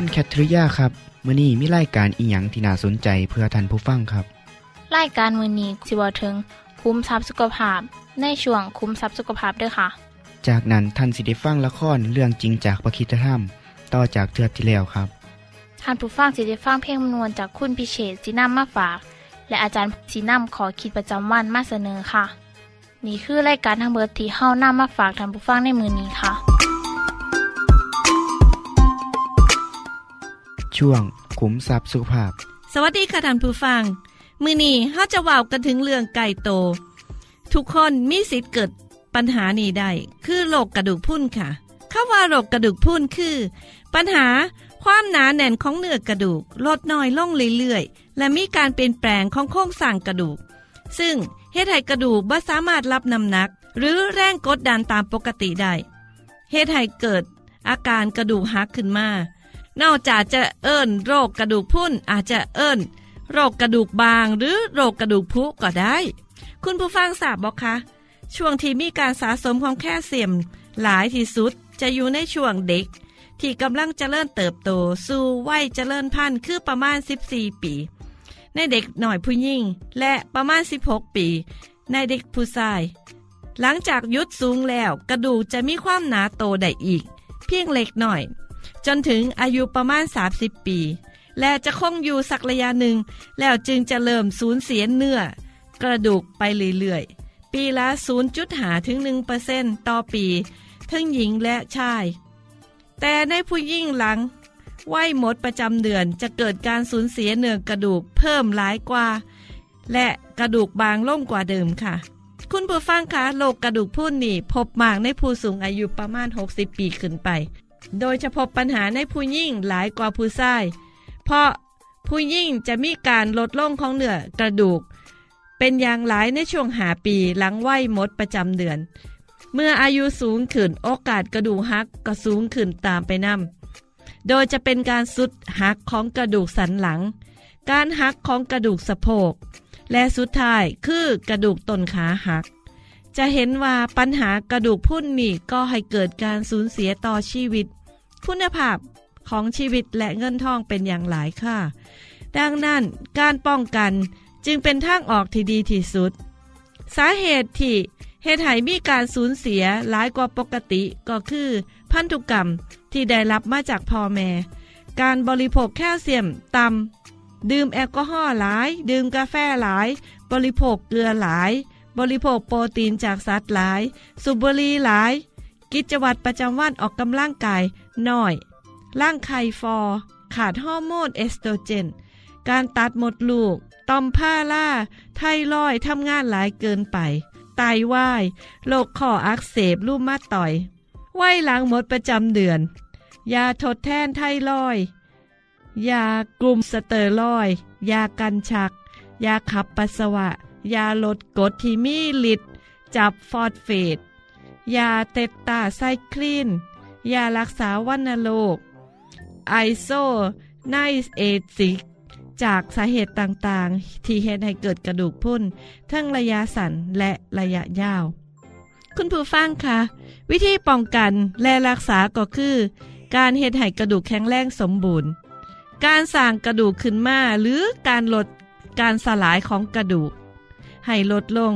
คุณแคทริยาครับมื้อนี้มีรายการอีหยังที่น่าสนใจเพื่อท่านผู้ฟังครับรายการมือนี้สิเวาถึง คุ้มทรัพย์สุขภาพ ในช่วงคุ้มทรัพย์สุขภาพด้วยค่ะ จากนั้นท่านสิได้ฟังละครเรื่องจริงจากประคีตธรรม ต่อจากเทือกที่แล้วครับท่านผู้ฟังสิได้ฟังเพลงมนวนจากคุณพิเชษสีน้ำมาฝาก และอาจารย์สีน้ำขอขีดประจำวันมาเสนอค่ะ นี่คือรายการทางเบอร์ที่เฮ้าน้ำมาฝากท่านผู้ฟังในมือนี้ค่ะ ช่วงขุมทรัพย์สุขภาพ สวัสดีค่ะท่านผู้ฟัง มือนี้เฮาจะว้าวกันถึงเรื่องไก่โต ทุกคนมีสิทธิ์เกิดปัญหานี้ได้คือโรคกระดูกพรุนค่ะคำว่าโรคกระดูกพรุนคือ ปัญหาความหนาแน่นของเนื้อกระดูกลดน้อยลงเรื่อยๆและมีการเปลี่ยนแปลงของโครงสร้างกระดูก ซึ่งเฮ็ดให้กระดูกบ่สามารถรับน้ำหนัก หรือแรงกดดันตามปกติได้เฮ็ดให้เกิดอาการกระดูกหักขึ้นมา นอกจากจะเอิ้นโรคกระดูกพรุนอาจจะเอิ้นโรคกระดูกบางหรือโรคกระดูกพุก็ได้ คุณผู้ฟังทราบบอกคะ ช่วงที่มีการสะสมของแคลเซียมหลายที่สุดจะอยู่ในช่วงเด็ก ที่กำลังจเจริญเติบโต สู่วัยเจริญพันธุ์คือประมาณ 14 ปี ในเด็กหน่อยผู้หญิงและประมาณ 16 ปี ในเด็กผู้ชาย หลังจากยุดสูงแล้วกระดูกจะมีความหนาโตได้อีก เพียงเล็กหน่อย จนถึงอายุประมาณ 30 ปี และจะคงอยู่สักระยะหนึ่ง แล้วจึงจะเริ่มสูญเสียเนื้อ กระดูกไปเรื่อยๆ ปีละ 0.5ถึง1%ต่อปี ทั้งหญิงและชาย แต่ในผู้ยิ่งหลังวัยหมดประจำเดือนจะเกิดการสูญเสียเนื้อกระดูกเพิ่มหลายกว่า และกระดูกบางล่งกว่าเดิมค่ะ คุณผู้ฟังคะโรคกระดูกพรุนนี่พบมากในผู้สูงอายุประมาณ 60 ปีขึ้นไป โดยจะพบปัญหาในผู้ยิ่งหลายกว่าผู้ชาย เพราะผู้ยิ่งจะมีการลดลงของเนื้อกระดูก เป็นอย่างหลายในช่วงหาปีหลังวัยมดประจำเดือน เมื่ออายุสูงขึ้นโอกาสกระดูกหักก็สูงขึ้นตามไปนำโดยจะเป็นการสุดหักของกระดูกสันหลัง การหักของกระดูกสะโพก และสุดท้ายคือกระดูกต้นขาหัก จะเห็นว่าปัญหากระดูกพรุนนี่ก็ให้เกิดการสูญเสียต่อชีวิต คุณภาพของชีวิตและเงินทองเป็นอย่างหลายค่ะ ดังนั้นการป้องกันจึงเป็นทางออกที่ดีที่สุด สาเหตุที่เหตุให้มีการสูญเสียหลายกว่าปกติก็คือ พันธุกรรมที่ได้รับมาจากพ่อแม่ การบริโภคแคลเซียมต่ำดื่มแอลกอฮอล์หลาย ดื่มกาแฟหลาย บริโภคเกลือหลาย บริโภคโปรตีนจากสัตว์หลายสูบบุหรี่หลาย กิจวัตรประจำวันออกกำลังกายน้อยร่างกายผอม ขาดฮอร์โมนเอสโตรเจน การตัดมดลูก ต่อมพารา ไทรอยด์ทำงานหลายเกินไป ไตวายโรคข้ออักเสบรูมาตอยด์วัยหลังหมดประจำเดือน ยาทดแทนไทรอยด์ ยากลุ่มสเตียรอยด์ ยากันชัก ยาขับปัสสาวะ ยาลดกรดที่มีฤทธิ์จับฟอสเฟต ยาเตตราไซคลีนยารักษาวัณโรคไอโซไนอาซิดจากสาเหตุต่างๆ ที่เฮ็ดให้เกิดกระดูกพรุนทั้งระยะสั้นและระยะยาว คุณผู้ฟังคะวิธีป้องกันและรักษาก็คือ การเฮ็ดให้กระดูกแข็งแรงสมบูรณ์ การสร้างกระดูกขึ้นมาหรือการลดการสลายของกระดูก ให้ลดลง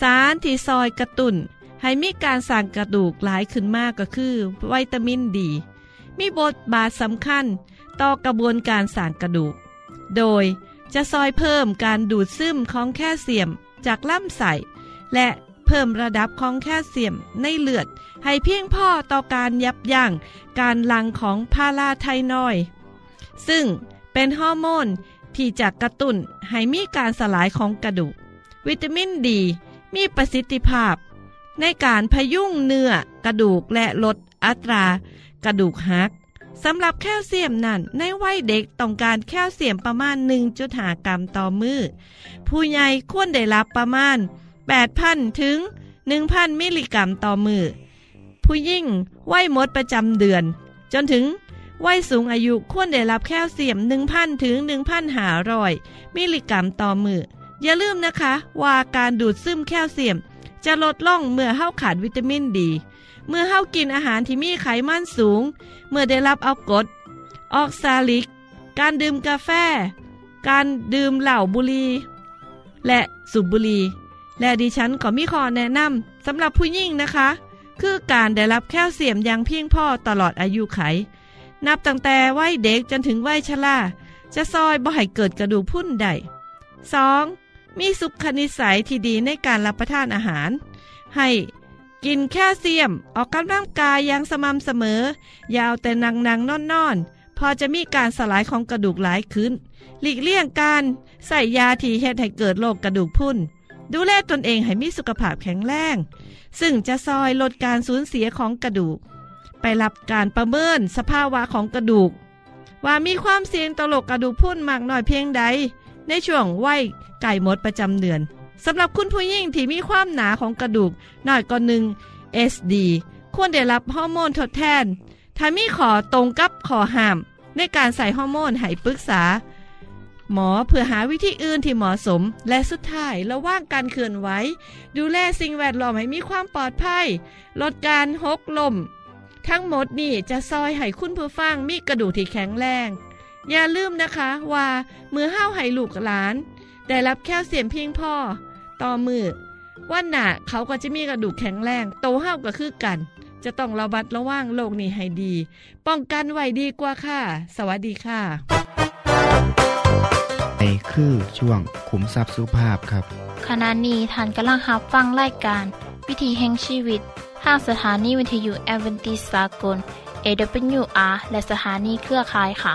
สารที่ซอยกระตุน ให้มีการสร้างกระดูกหลายขึ้นมากก็คือ วิตามินดี มีบทบาทสำคัญต่อกระบวนการสร้างกระดูก โดยจะซอยเพิ่มการดูดซึมของแคลเซียมจากลำไส้และเพิ่มระดับของแคลเซียมในเลือด ให้เพียงพอต่อการยับยั้งการหลั่งของพาราไทนอยด์ซึ่งเป็นฮอร์โมนที่จะกระตุ้นให้มีการสลายของกระดูก วิตามินดี มีประสิทธิภาพ ในการพยุงเนื้อกระดูกและลดอัตรา กระดูกหักสำหรับแคลเซียมนั้น ในวัยเด็กต้องการแคลเซียมประมาณ 1.5 กรัมต่อมือ ผู้ใหญ่ควรได้รับประมาณ 8,000 ถึง 1,000 มิลลิกรัมต่อมือ ผู้ยิ่งวัยหมดประจำเดือน จนถึงวัยสูงอายุควรได้รับแคลเซียม 1,000 ถึง 1,500 มิลลิกรัมต่อมือ อย่าลืมนะคะ ว่าการดูดซึมแคลเซียม จะลดล่องเมื่อเฮาขาดวิตามินดี เมื่อเฮากินอาหารที่มีไขมันสูง เมื่อได้รับเอากดออกซาลิก การดื่มกาแฟ การดื่มเหล้าบุรี และสูบบุรีและดิฉันก็มีข้อแนะนำสำหรับผู้หญิงนะคะ คือการได้รับแคลเซียมอย่างเพียงพอตลอดอายุไข นับตั้งแต่วัยเด็กจนถึงวัยชราจะซอยบ่ให้เกิดกระดูกพุ่นได้ 2. มีสุขนิสัยที่ดีในการรับประทานอาหาร ให้กินแคลเซียม ออกกำลังกายอย่างสม่ำเสมออย่าเอาแต่นังนังนอนนอนพอจะมีการสลายของกระดูกหลายขึ้น หลีกเลี่ยงการใส่ยาที่เฮ็ดให้เกิดโรคกระดูกพุ่น ดูแลตนเองให้มีสุขภาพแข็งแรง ซึ่งจะซอยลดการสูญเสียของกระดูก ไปรับการประเมินสภาวะของกระดูก ว่ามีความเสี่ยงต่อโรคกระดูกพุ่นมากน้อยเพียงใด ในช่วงวัย ไก่มดประจำเดือนสำหรับคุณผู้หญิงที่มีความหนาของกระดูกน้อยกว่าหนึ่ง SD ควรได้รับฮอร์โมนทดแทน ถ้ามีขอตรงกับขอห้าม ในการใส่ฮอร์โมนให้ปรึกษา หมอเพื่อหาวิธีอื่นที่เหมาะสม และสุดท้ายระว่างการเคลื่อนไหวดูแลสิ่งแวดล้อมให้มีความปลอดภัย ลดการหกลมทั้งหมดนี่จะซอยให้คุณผู้ฟังมีกระดูกที่แข็งแรง อย่าลืมนะคะว่าเมื่อห้าวให้ลูกหลาน ได้รับแคลเซียมเพียงพอต่อมือวันหน้าเขาก็จะมีกระดูกแข็งแรงโตเฮาก็คือกัน จะต้องระบัดระวังโรคนี้ให้ดี ป้องกันไว้ดีกว่าค่ะ สวัสดีค่ะไปคือช่วงขุมทรัพย์สุภาพครับ ขณะนี้ท่านกำลังรับฟังรายการ วิถีแห่งชีวิตทางสถานีวิทยุแอเวนติสากล AWR และสถานีเครือข่ายค่ะ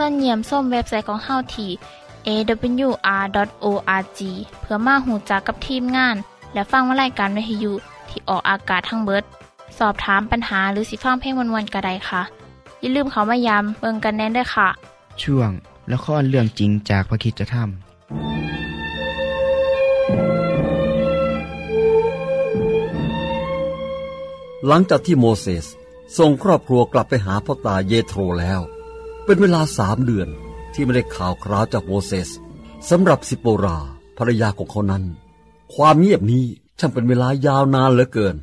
ส่วนเยี่ยมส้มเว็บไซต์ของเฮาที่ awr.org เพื่อมาหูจักกับทีมงาน และฟังวารายการวิทยุที่ออกอากาศทั้งเบิด สอบถามปัญหาหรือสิฟังเพลงวนๆกระไดค่ะ อย่าลืมเขามายามเบิงกันแน่นด้วยค่ะ ช่วงละครเรื่องจริงจากพระคิดจะทำหลังจากที่โมเสสส่งครอบครัวกลับไปหาพ่อตาเยโทรแล้ว เป็นเวลาสามเดือนที่ไม่ได้ข่าวคราวจากโมเสสสำหรับสิโปราภรรยาของเขานั้น ความเงียบนี้ช่างเป็นเวลายาวนานเหลือเกิน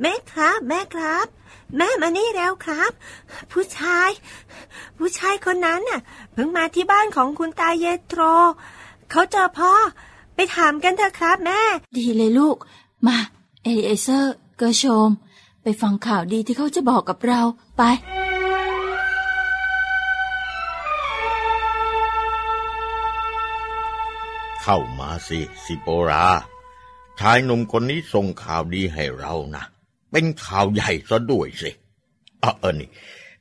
แม่ครับ แม่ครับ แม่มานี่แล้วครับ ผู้ชาย ผู้ชายคนนั้นน่ะเพิ่งมาที่บ้านของคุณตาเยโตรเขาเจอพ่อ ไปถามกันเถอะครับแม่ ดีเลยลูก มา เอลิเอเซอร์ เกอร์โชม ไปฟังข่าวดีที่เขาจะบอกกับเราไป เข้ามาสิสิโปรา ชายหนุ่มคนนี้ส่งข่าวดีให้เรานะ เป็นข่าวใหญ่ซะด้วยสิเออเออนี่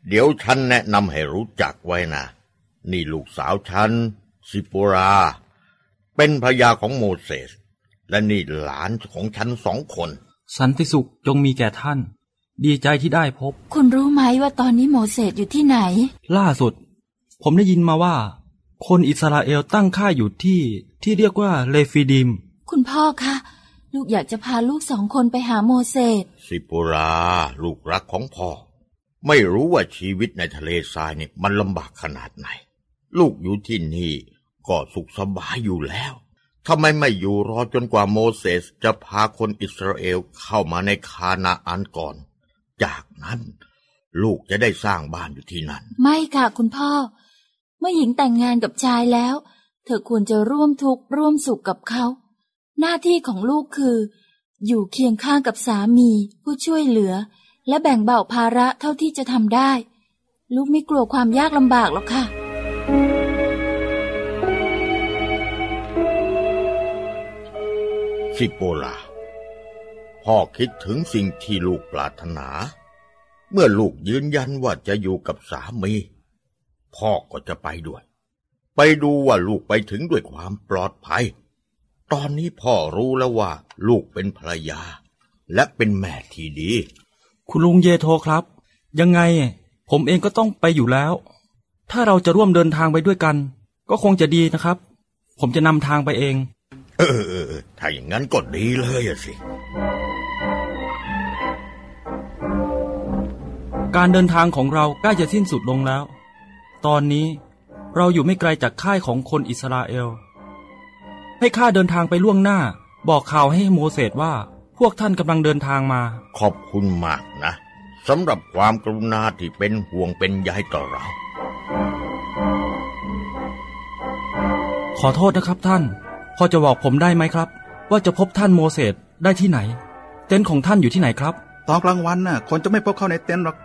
เดี๋ยวฉันแนะนำให้รู้จักไว้นะ นี่ลูกสาวฉันสิโปรา เป็นภรรยาของโมเสส และนี่หลานของฉันสองคน สันติสุขจงมีแก่ท่าน ดีใจที่ได้พบ คุณรู้ไหมว่าตอนนี้โมเสสอยู่ที่ไหน ล่าสุด ผมได้ยินมาว่า คนอิสราเอลตั้งค่ายอยู่ที่ที่เรียกว่าเลฟิดิม คุณพ่อคะลูกอยากจะพาลูกสองคนไปหาโมเสสสิโปราลูกรักของพ่อ ไม่รู้ว่าชีวิตในทะเลทรายเนี่ยมันลำบากขนาดไหน ลูกอยู่ที่นี่ก็สุขสบายอยู่แล้วทำไมไม่อยู่รอจนกว่าโมเสสจะพาคนอิสราเอลเข้ามาในคานาอันก่อน จากนั้น ลูกจะได้สร้างบ้านอยู่ที่นั่น ไม่ค่ะคุณพ่อ เมื่อหญิงแต่งงานกับชายแล้ว เธอควรจะร่วมทุกข์ร่วมสุขกับเขา หน้าที่ของลูกคือ อยู่เคียงข้างกับสามี ผู้ช่วยเหลือ และแบ่งเบาภาระเท่าที่จะทำได้ ลูกไม่กลัวความยากลำบากหรอกค่ะสิโปลาพ่อคิดถึงสิ่งที่ลูกปรารถนา เมื่อลูกยืนยันว่าจะอยู่กับสามี พ่อก็จะไปด้วย ไปดูว่าลูกไปถึงด้วยความปลอดภัย ตอนนี้พ่อรู้แล้วว่า ลูกเป็นภรรยา และเป็นแม่ที่ดี คุณลุงเยโทครับ ยังไง ผมเองก็ต้องไปอยู่แล้ว ถ้าเราจะร่วมเดินทางไปด้วยกัน ก็คงจะดีนะครับ ผมจะนำทางไปเอง เออเออเออถ้าอย่างนั้นก็ดีเลยอะสิการเดินทางของเราใกล้จะสิ้นสุดลงแล้ว ตอนนี้เราอยู่ไม่ไกลจากค่ายของคนอิสราเอล ให้ข้าเดินทางไปล่วงหน้า บอกข่าวให้โมเสสว่าพวกท่านกำลังเดินทางมา ขอบคุณมากนะสำหรับความกรุณาที่เป็นห่วงเป็นใยต่อเรา ขอโทษนะครับท่าน พอจะบอกผมได้ไหมครับ ว่าจะพบท่านโมเสสได้ที่ไหน เต็นท์ของท่านอยู่ที่ไหนครับ ตอนกลางวันน่ะ คนจะไม่พบเข้าในเต็นท์หรอก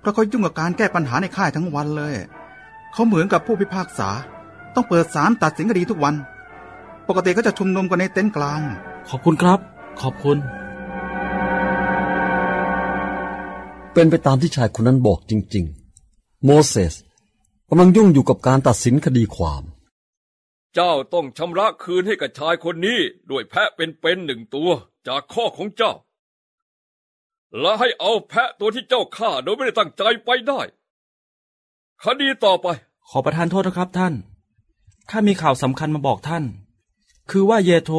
เพราะเขายุ่งกับการแก้ปัญหาในค่ายทั้งวันเลย เขาเหมือนกับผู้พิพากษา ต้องเปิดศาลตัดสินคดีทุกวัน ปกติก็จะชุมนุมกันในเต็นท์กลาง ขอบคุณครับ ขอบคุณ เป็นไปตามที่ชายคนนั้นบอกจริง ๆ โมเสสกำลังยุ่งอยู่กับการตัดสินคดีความ เจ้าต้องชำระคืนให้กับชายคนนี้ ด้วยแพะเป็นๆหนึ่งตัวจากข้อของเจ้า และให้เอาแพะตัวที่เจ้าฆ่าโดยไม่ได้ตั้งใจไปได้ คดีต่อไป ขอประทานโทษนะครับท่าน ข้ามีข่าวสำคัญมาบอกท่าน คือว่าเยโท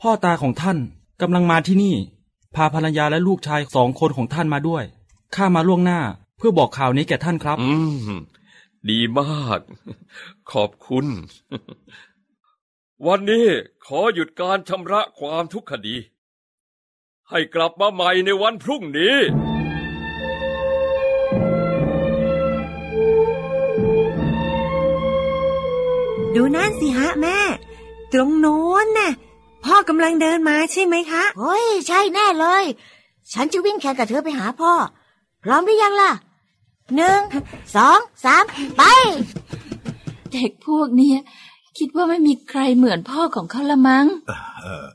พ่อตาของท่านกำลังมาที่นี่ พาภรรยาและลูกชายสองคนของท่านมาด้วย ข้ามาล่วงหน้าเพื่อบอกข่าวนี้แก่ท่านครับ อืม ดีมาก ขอบคุณ วันนี้ขอหยุดการชำระความทุกคดี ให้กลับมาใหม่ในวันพรุ่งนี้ ดูนั่นสิฮะแม่ ตรงโน้นน่ะ พ่อกำลังเดินมาใช่ไหมคะเฮ้ยใช่แน่เลย ฉันจะวิ่งแข่งกับเธอไปหาพ่อ พร้อมหรือยังล่ะหนึ่งสองสามไป เด็กพวกเนี้ยคิดว่าไม่มีใครเหมือนพ่อของเขาละมั้งเออ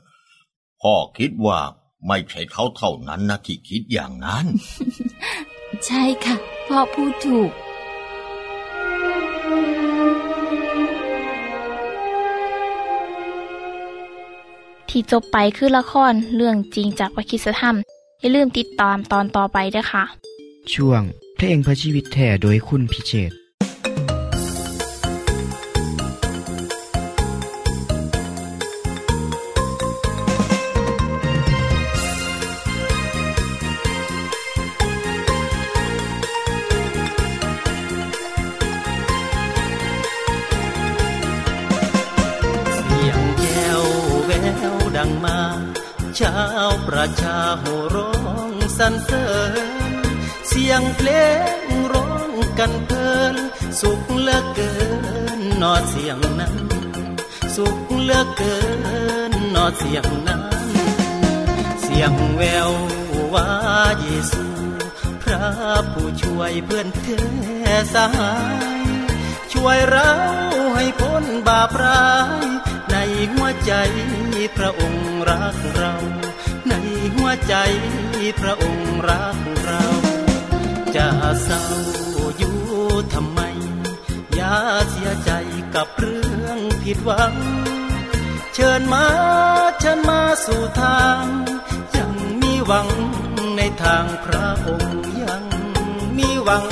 พ่อคิดว่าไม่ใช่เขาเท่านั้นนะที่คิดอย่างนั้น ใช่ค่ะ พ่อพูดถูก ที่จบไปคือละครเรื่องจริงจากวิคิสธรรม อย่าลืมติดตามตอนต่อไปด้วยค่ะ ช่วงเพลงพระชีวิตแท่โดยคุณพิเชษ เสียงนั้นเสียงแววว่าเยซูพระผู้ช่วยเพื่อนแท้สหายช่วยเราให้พ้นบาปร้าย ในหัวใจพระองค์รักเรา ในหัวใจพระองค์รักเรา จะเศร้าอยู่ทำไม อย่าเสียใจกับเรื่องผิดหวัง เชิญมาเชิญมาสู่ทาง ยังมีหวังในทางพระองค์ยังมีหวัง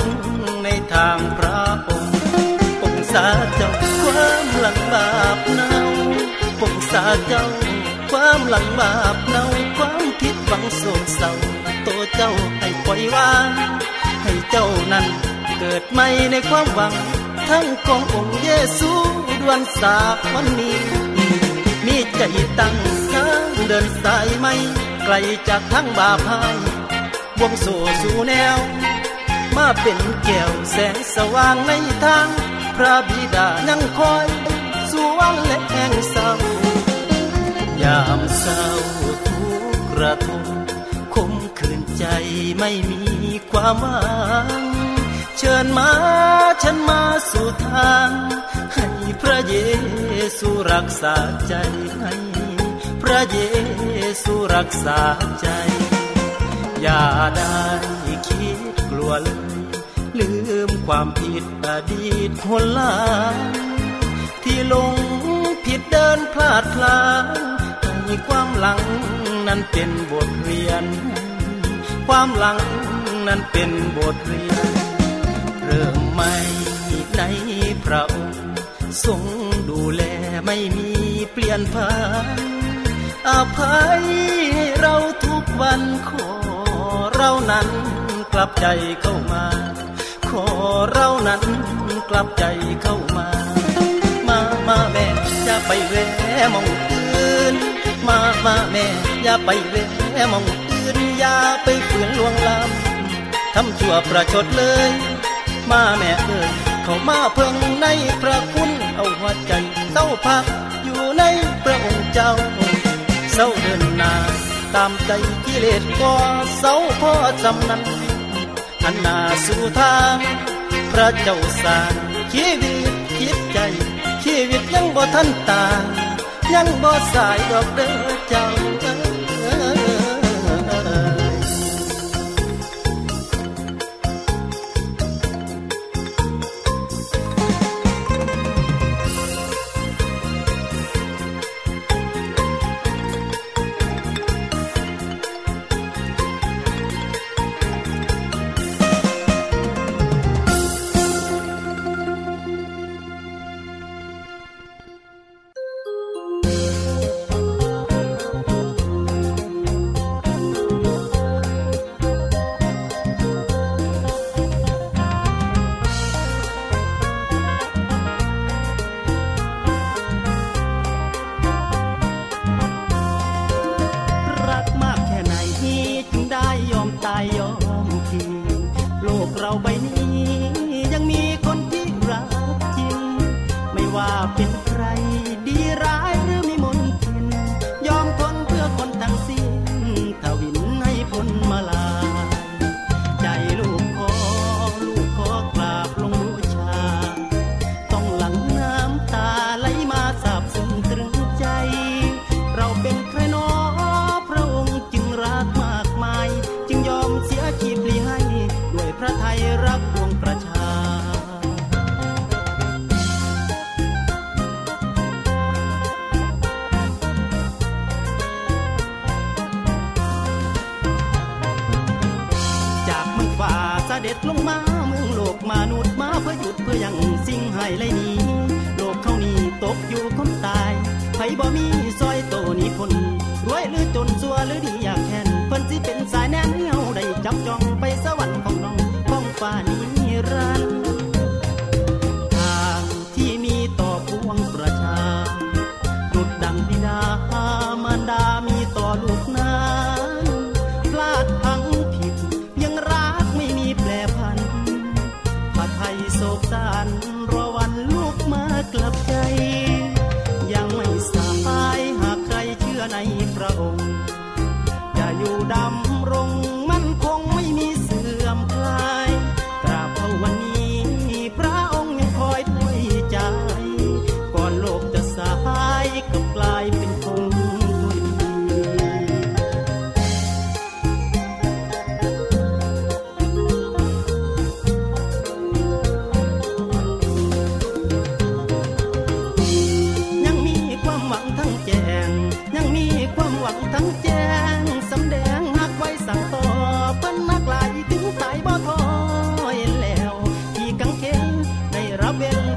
ในทางพระองค์ปงสาเจ้าความหลังบาปเนาปงสาเจ้าความหลังบาปเนาความผิดหวังโศกเศร้าตัวเจ้าให้ปล่อยวางให้ให้เจ้านั้นเกิดใหม่ในความหวัง ทั้งขององค์เยซูดวนสาวันนี้ มีใจตั้งทางเดินสายไม่ไกลจากทั้งบาพายวงโซสู่แนว มาเป็นแก้วแสงสว่างในทาง พระบิดายังคอยสวงและแห่งเศร้ายามเศร้าทุกข์ระทมคมคืนใจไม่มีความหวังเชิญมาฉันมาสู่ทาง พระเยซูรักษาใจให้พระเยซูรักษาใจ อย่าได้คิดกลัวเลยลืมความผิดอดีตคนลางที่ลงผิดเดินพลาดพลาดให้ความหลังนั้นเป็นบทเรียน ความหลังนั้นเป็นบทเรียน เริ่มใหม่ในพระองค์ ทรงดูแลไม่มีเปลี่ยนผ่านอภัยให้เราทุกวันขอเรานั้นกลับใจเข้ามา ขอเรานั้นกลับใจเข้ามา มามาแม่อย่าไปแวะมองอื่น มามาแม่อย่าไปแวะมองอื่นอย่าไปฝืนลวงลำทำชั่วประชดเลย มาแม่เอ่ย เข้ามาเพิ่งในพระคุณเอาหัวใจเศร้าพักอยู่ในพระองค์เจ้าเศร้าเดินหน้าตามใจกิเลสก็เศร้าพ่อจำนั้นหันหน้าสู่ทาง พระเจ้าสร้างชีวิตคิดใจ ชีวิตยังบ่ทันตายยังบ่สายดอกเด้อเจ้าเอ้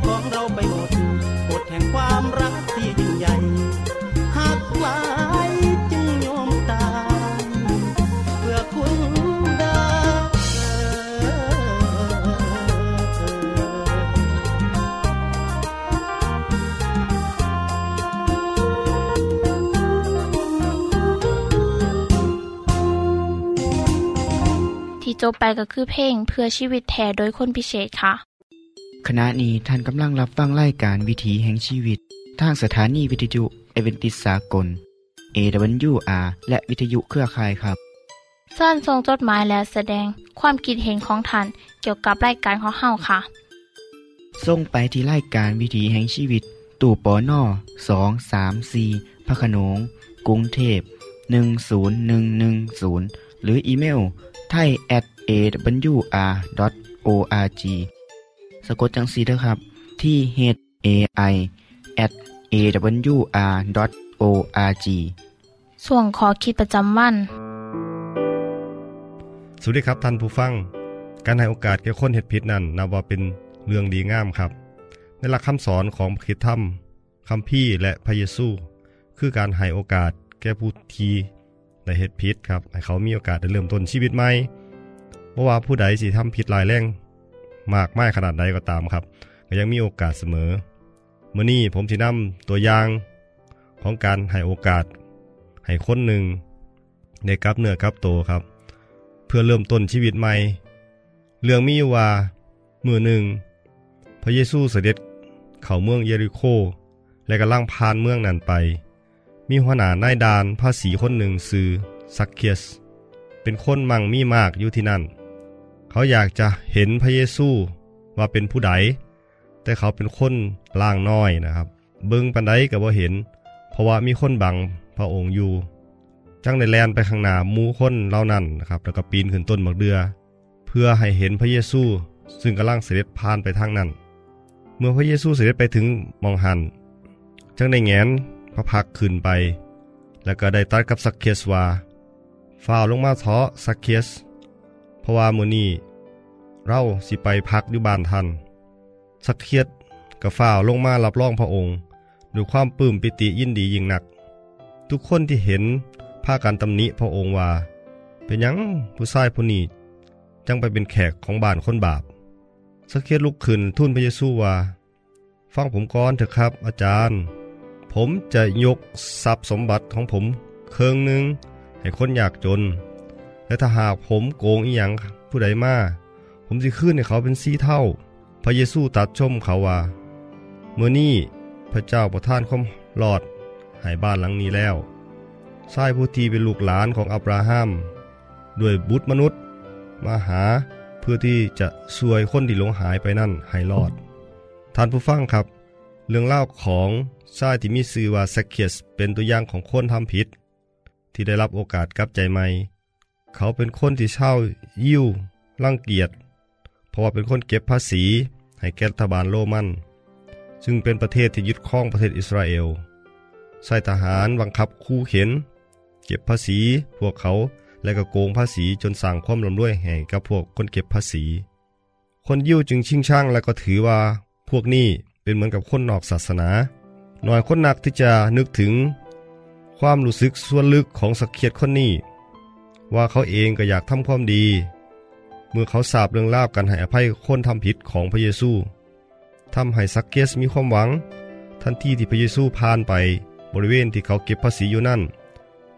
ของเราไปหมดกฎแห่งความรักที่ยิ่งใหญ่หักลายจึงยอมตายเพื่อคุณดาที่จบไปก็คือเพลงเพื่อชีวิตแท้โดยคนพิเศษค่ะ ขณะนี้ท่านกำลังรับฟังรายการวิถีแห่งชีวิต ทางสถานีวิทยุเอเวนติสากล AWR และวิทยุเครือข่ายครับเส้นทรงจดหมายและแสดงความคิดเห็นของท่านเกี่ยวกับรายการของเฮาค่ะส่งไปที่รายการวิถีแห่งชีวิต ตู่ปอน่อสองสามสีพระโขนงกรุงเทพ10110 หรืออีเมลไทย at awr.org สะกดจังสีนะครับ ที่ h a i at awr.org ส่วนขอคิดประจำวัน สวัสดีครับท่านผู้ฟัง การให้โอกาสแก่คนเห็ดผิดนั้นนับว่าเป็นเรื่องดีงามครับ ในหลักคำสอนของพระคิดธรรมคำพี่และพระเยซู คือการให้โอกาสแก่ผู้ทีในเห็ดผิดครับให้เขามีโอกาสได้เริ่มต้นชีวิตใหม่เพราะว่าผู้ใดสิทำผิดหลายแรง มากไม่ขนาดใดก็ตามครับก็ยังมีโอกาสเสมอเมื่อนี้ผมสินำตัวอย่างของการให้โอกาส ให้คนหนึ่งในกับเนื้อกับโตครับ เพื่อเริ่มต้นชีวิตใหม่ เรื่องมีว่ามือหนึ่ง พระเยซูเสด็จเข้าเมืองเยริโค และกำลังผ่านเมืองนั้นไป มีหัวหน้านายดานภาษีคนหนึ่งซื้อซักเคียส เป็นคนมั่งมีมากอยู่ที่นั่น เขาอยากจะเห็นพระเยซูว่าเป็นผู้ใด แต่เขาเป็นคนล่างน้อยนะครับ เบิ้งปันไดก็บ่เห็น เพราะว่ามีคนบังพระองค์อยู่ จังได้แลนไปข้างหน้ามูคนเหล่านั้นนะครับ แล้วก็ปีนขึ้นต้นบักเดือ เพื่อให้เห็นพระเยซูซึ่งกำลังเสด็จผ่านไปทางนั้น เมื่อพระเยซูเสด็จไปถึงมองหันจังได้แงนพระพักขึ้นไป แล้วก็ได้ตัดกับสักเคียสว่าฝ่าลงมาเถาะสักเคียส เพราะว่ามื้อนี้เราสิไปพักอยู่บ้านท่านสักเคียสกับฝ่าวลงมารับรองพระองค์ด้วยความปลื้มปิติยินดียิ่งนัก ทุกคนที่เห็นพากันตำหนิพระองค์ว่า เป็นยังผู้ชายผู้นี้จังไปเป็นแขกของบ้านคนบาปสักเคียสลุกขึ้นทูลพระเยซูว่าฟังผมก่อนเถอะครับ อาจารย์ ผมจะยกทรัพย์สมบัติของผมเครื่องหนึ่งให้คนอยากจน และถ้าหากผมโกงอีหยังผู้ใดมาผมสิขึ้นให้เขาเป็นสีเท่า พระเยซูตัดชมเขาว่าเมื่อนี้พระเจ้าประทานความรอดให้บ้านหลังนี้แล้วชายผู้ที่เป็นลูกหลานของอับราฮัมด้วยบุตรมนุษย์ มาหาเพื่อที่จะช่วยคนที่หลงหายไปนั่นให้รอด ท่านผู้ฟังครับ เรื่องเล่าของชายที่มีชื่อว่าแซคเคียสเป็นตัวอย่างของคนทำผิด ที่ได้รับโอกาสกลับใจใหม่ เขาเป็นคนที่เช่ายิ้วรังเกียจเพราะว่าเป็นคนเก็บภาษีให้แกรัฐบาลโรมัน ซึ่งเป็นประเทศที่ยึดครองประเทศอิสราเอล ใส่ทหารบังคับคู่เข็น เก็บภาษีพวกเขาและก็โกงภาษีจนสั่งความร่ำรวยให้กับพวกคนเก็บภาษี คนยิวจึงชิงช่างและก็ถือว่า พวกนี้เป็นเหมือนกับคนนอกศาสนาหน่อยคนหนักที่จะนึกถึง ความรู้สึกส่วนลึกของสักเคียดคนนี้ ว่าเขาเองก็อยากทำความดี เมื่อเขาทราบเรื่องราวการให้อภัยคนทำผิดของพระเยซูทำให้สักเคสมีความหวัง ทันทีที่พระเยซูผ่านไปบริเวณที่เขาเก็บภาษีอยู่นั่น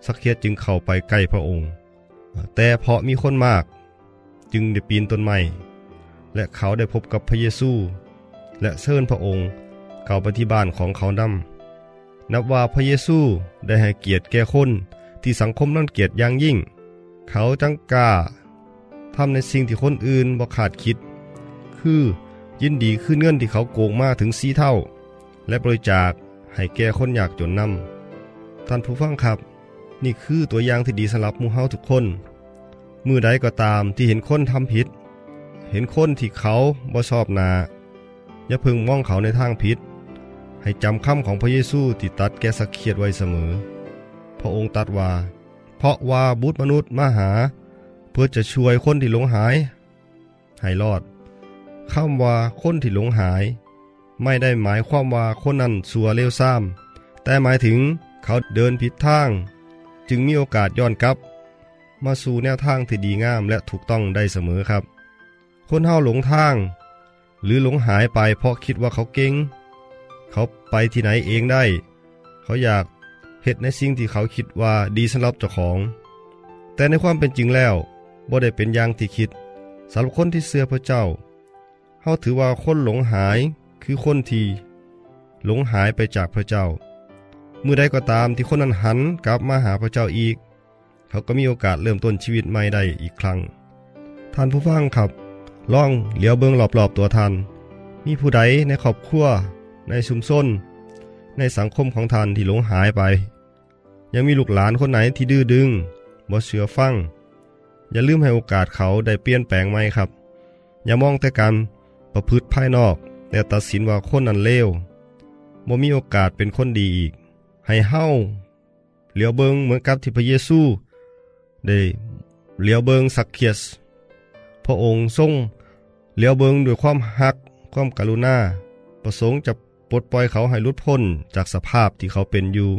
สักเคสจึงเข้าไปใกล้พระองค์ แต่เพราะมีคนมาก จึงได้ปีนต้นไม้และเขาได้พบกับพระเยซู และเชิญพระองค์เข้าไปที่บ้านของเขานำนับว่าพระเยซูได้ให้เกียรติแก่คนที่สังคมรังเกียจอย่างยิ่ง เขาจังกล้าทำในสิ่งที่คนอื่นบ่ขาดคิด คือยินดีขึ้นเงินที่เขาโกงมาถึงสีเท่า และบริจาคให้แก่คนอยากจนนำท่านผู้ฟังครับ นี่คือตัวอย่างที่ดีสำหรับมูเฮาทุกคน มือใดก็ตามที่เห็นคนทำผิด เห็นคนที่เขาบ่ชอบนาอย่าพึงมองเขาในทางผิด ให้จำคำของพระเยซูที่ตัดแกสักเคียดไว้เสมอ พระองค์ตัดว่า เพราะว่าบุตรมนุษย์มาหา เพื่อจะช่วยคนที่หลงหาย ให้รอดคำว่าคนที่หลงหาย ไม่ได้หมายความว่าคนนั้นสัวเลวซ้ำแต่หมายถึงเขาเดินผิดทาง จึงมีโอกาสย้อนกลับ มาสู่แนวทางที่ดีงามและถูกต้องได้เสมอครับ คนเฮาหลงทาง หรือหลงหายไปเพราะคิดว่าเขาเก่งเขาไปที่ไหนเองได้ เขาอยาก เหตุในสิ่งที่เขาคิดว่าดีสำหรับเจ้าของ แต่ในความเป็นจริงแล้วบ่ได้เป็นอย่างที่คิดสำหรับคนที่เชื่อพระเจ้าเฮาถือว่าคนหลงหายคือคนที่หลงหายไปจากพระเจ้า เมื่อใดก็ตามที่คนนั้นหันกลับมาหาพระเจ้าอีก เขาก็มีโอกาสเริ่มต้นชีวิตใหม่ได้อีกครั้ง ท่านผู้ฟังครับลองเหลียวเบิงรอบๆตัวท่าน มีผู้ใดในครอบครัวในชุมชนในสังคมของท่านที่หลงหายไป ยังมีลูกหลานคนไหนที่ดื้อดึงบ่เชื่อฟัง อย่าลืมให้โอกาสเขาได้เปลี่ยนแปลงไหมครับ อย่ามองแต่การประพฤติภายนอก แต่ตัดสินว่าคนนั้นเลวบ่มีโอกาสเป็นคนดีอีก ให้เฮาเหลียวเบิงเหมือนกับที่พระเยซูได้เหลียวเบิงสักเคียส พระองค์ทรงเหลียวเบิงด้วยความหัก ความกรุณา ประสงค์จะปลดปล่อยเขาให้หลุดพ้นจากสภาพที่เขาเป็นอยู่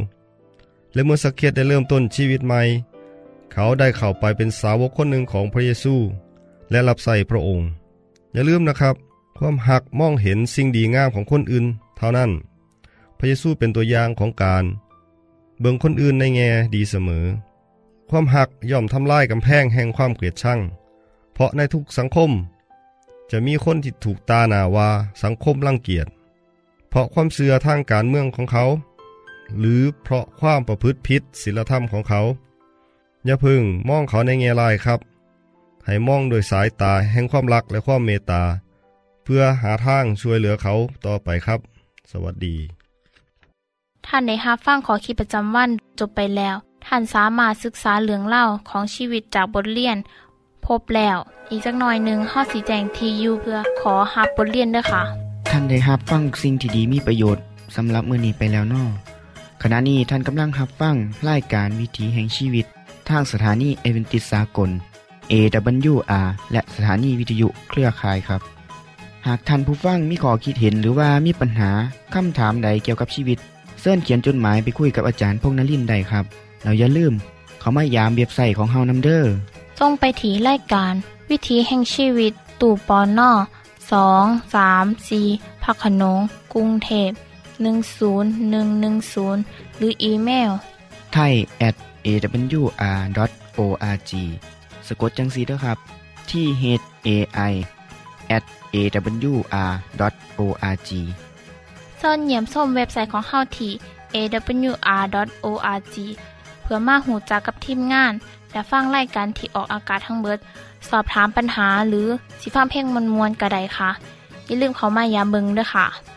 และเมื่อสักเคียสได้เริ่มต้นชีวิตใหม่ เขาได้เข้าไปเป็นสาวกคนหนึ่งของพระเยซู และรับใส่พระองค์ อย่าลืมนะครับ ความหักมองเห็นสิ่งดีงามของคนอื่น เท่านั้น พระเยซูเป็นตัวอย่างของการ เบิ่งคนอื่นในแง่ดีเสมอ ความหักย่อมทำลายกำแพงแห่งความเกลียดชัง เพราะในทุกสังคม จะมีคนที่ถูกตาหนาว่าสังคมรังเกียจ เพราะความเสื่อทางการเมืองของเขา หรือเพราะความประพฤติผิดศีลธรรมของเขา อย่าพึงมองเขาในแง่ลายครับ ให้มองโดยสายตาแห่งความรักและความเมตตา เพื่อหาทางช่วยเหลือเขาต่อไปครับ สวัสดี ท่านในฮับฟั่งขอคิดประจำวันจบไปแล้ว ท่านสามารถศึกษาเรื่องเล่าของชีวิตจากบทเรียน พบแล้ว อีกสักหน่อยหนึ่งข้อสีแจงทียูเพื่อขอฮับบทเรียนด้วยค่ะ ท่านได้รับฟังสิ่งที่ดีมีประโยชน์สำหรับมือนี้ไปแล้วนอ ขณะนี้ท่านกำลังรับฟังรายการวิถีแห่งชีวิต ทางสถานีเอเวนติสากล AWR และสถานีวิทยุเครือข่ายครับ หากท่านผู้ฟังมีข้อคิดเห็นหรือว่ามีปัญหาคำถามใดเกี่ยวกับชีวิตเสินเขียนจดหมายไปคุยกับอาจารย์พงนลินได้ครับ เราอย่าลืม เขามายามเบียบใส่ของเฮานำเดอร์ต้องไปถีรายการ วิถีแห่งชีวิต ตู่ปอนนอสองสามสีพักขนงกรุงเทพ 10110 หรืออีเมลไทย at awr.org สะกดจังสีเด้อครับ ที่ h a i at awr.org ส่วนเหยี่ยมส้มเว็บไซต์ของเฮาที่ awr.org เพื่อมาหูจักกับทีมงาน และฟังไล่กันที่ออกอากาศทั้งเบิด สอบถามปัญหาหรือสิฟ้าเพลงมวลมวลกระไดค่ะ อย่าลืมเขามายามเบิงด้วยค่ะโปร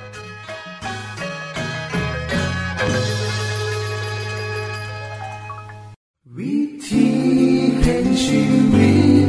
วิธีแห่งชีวิต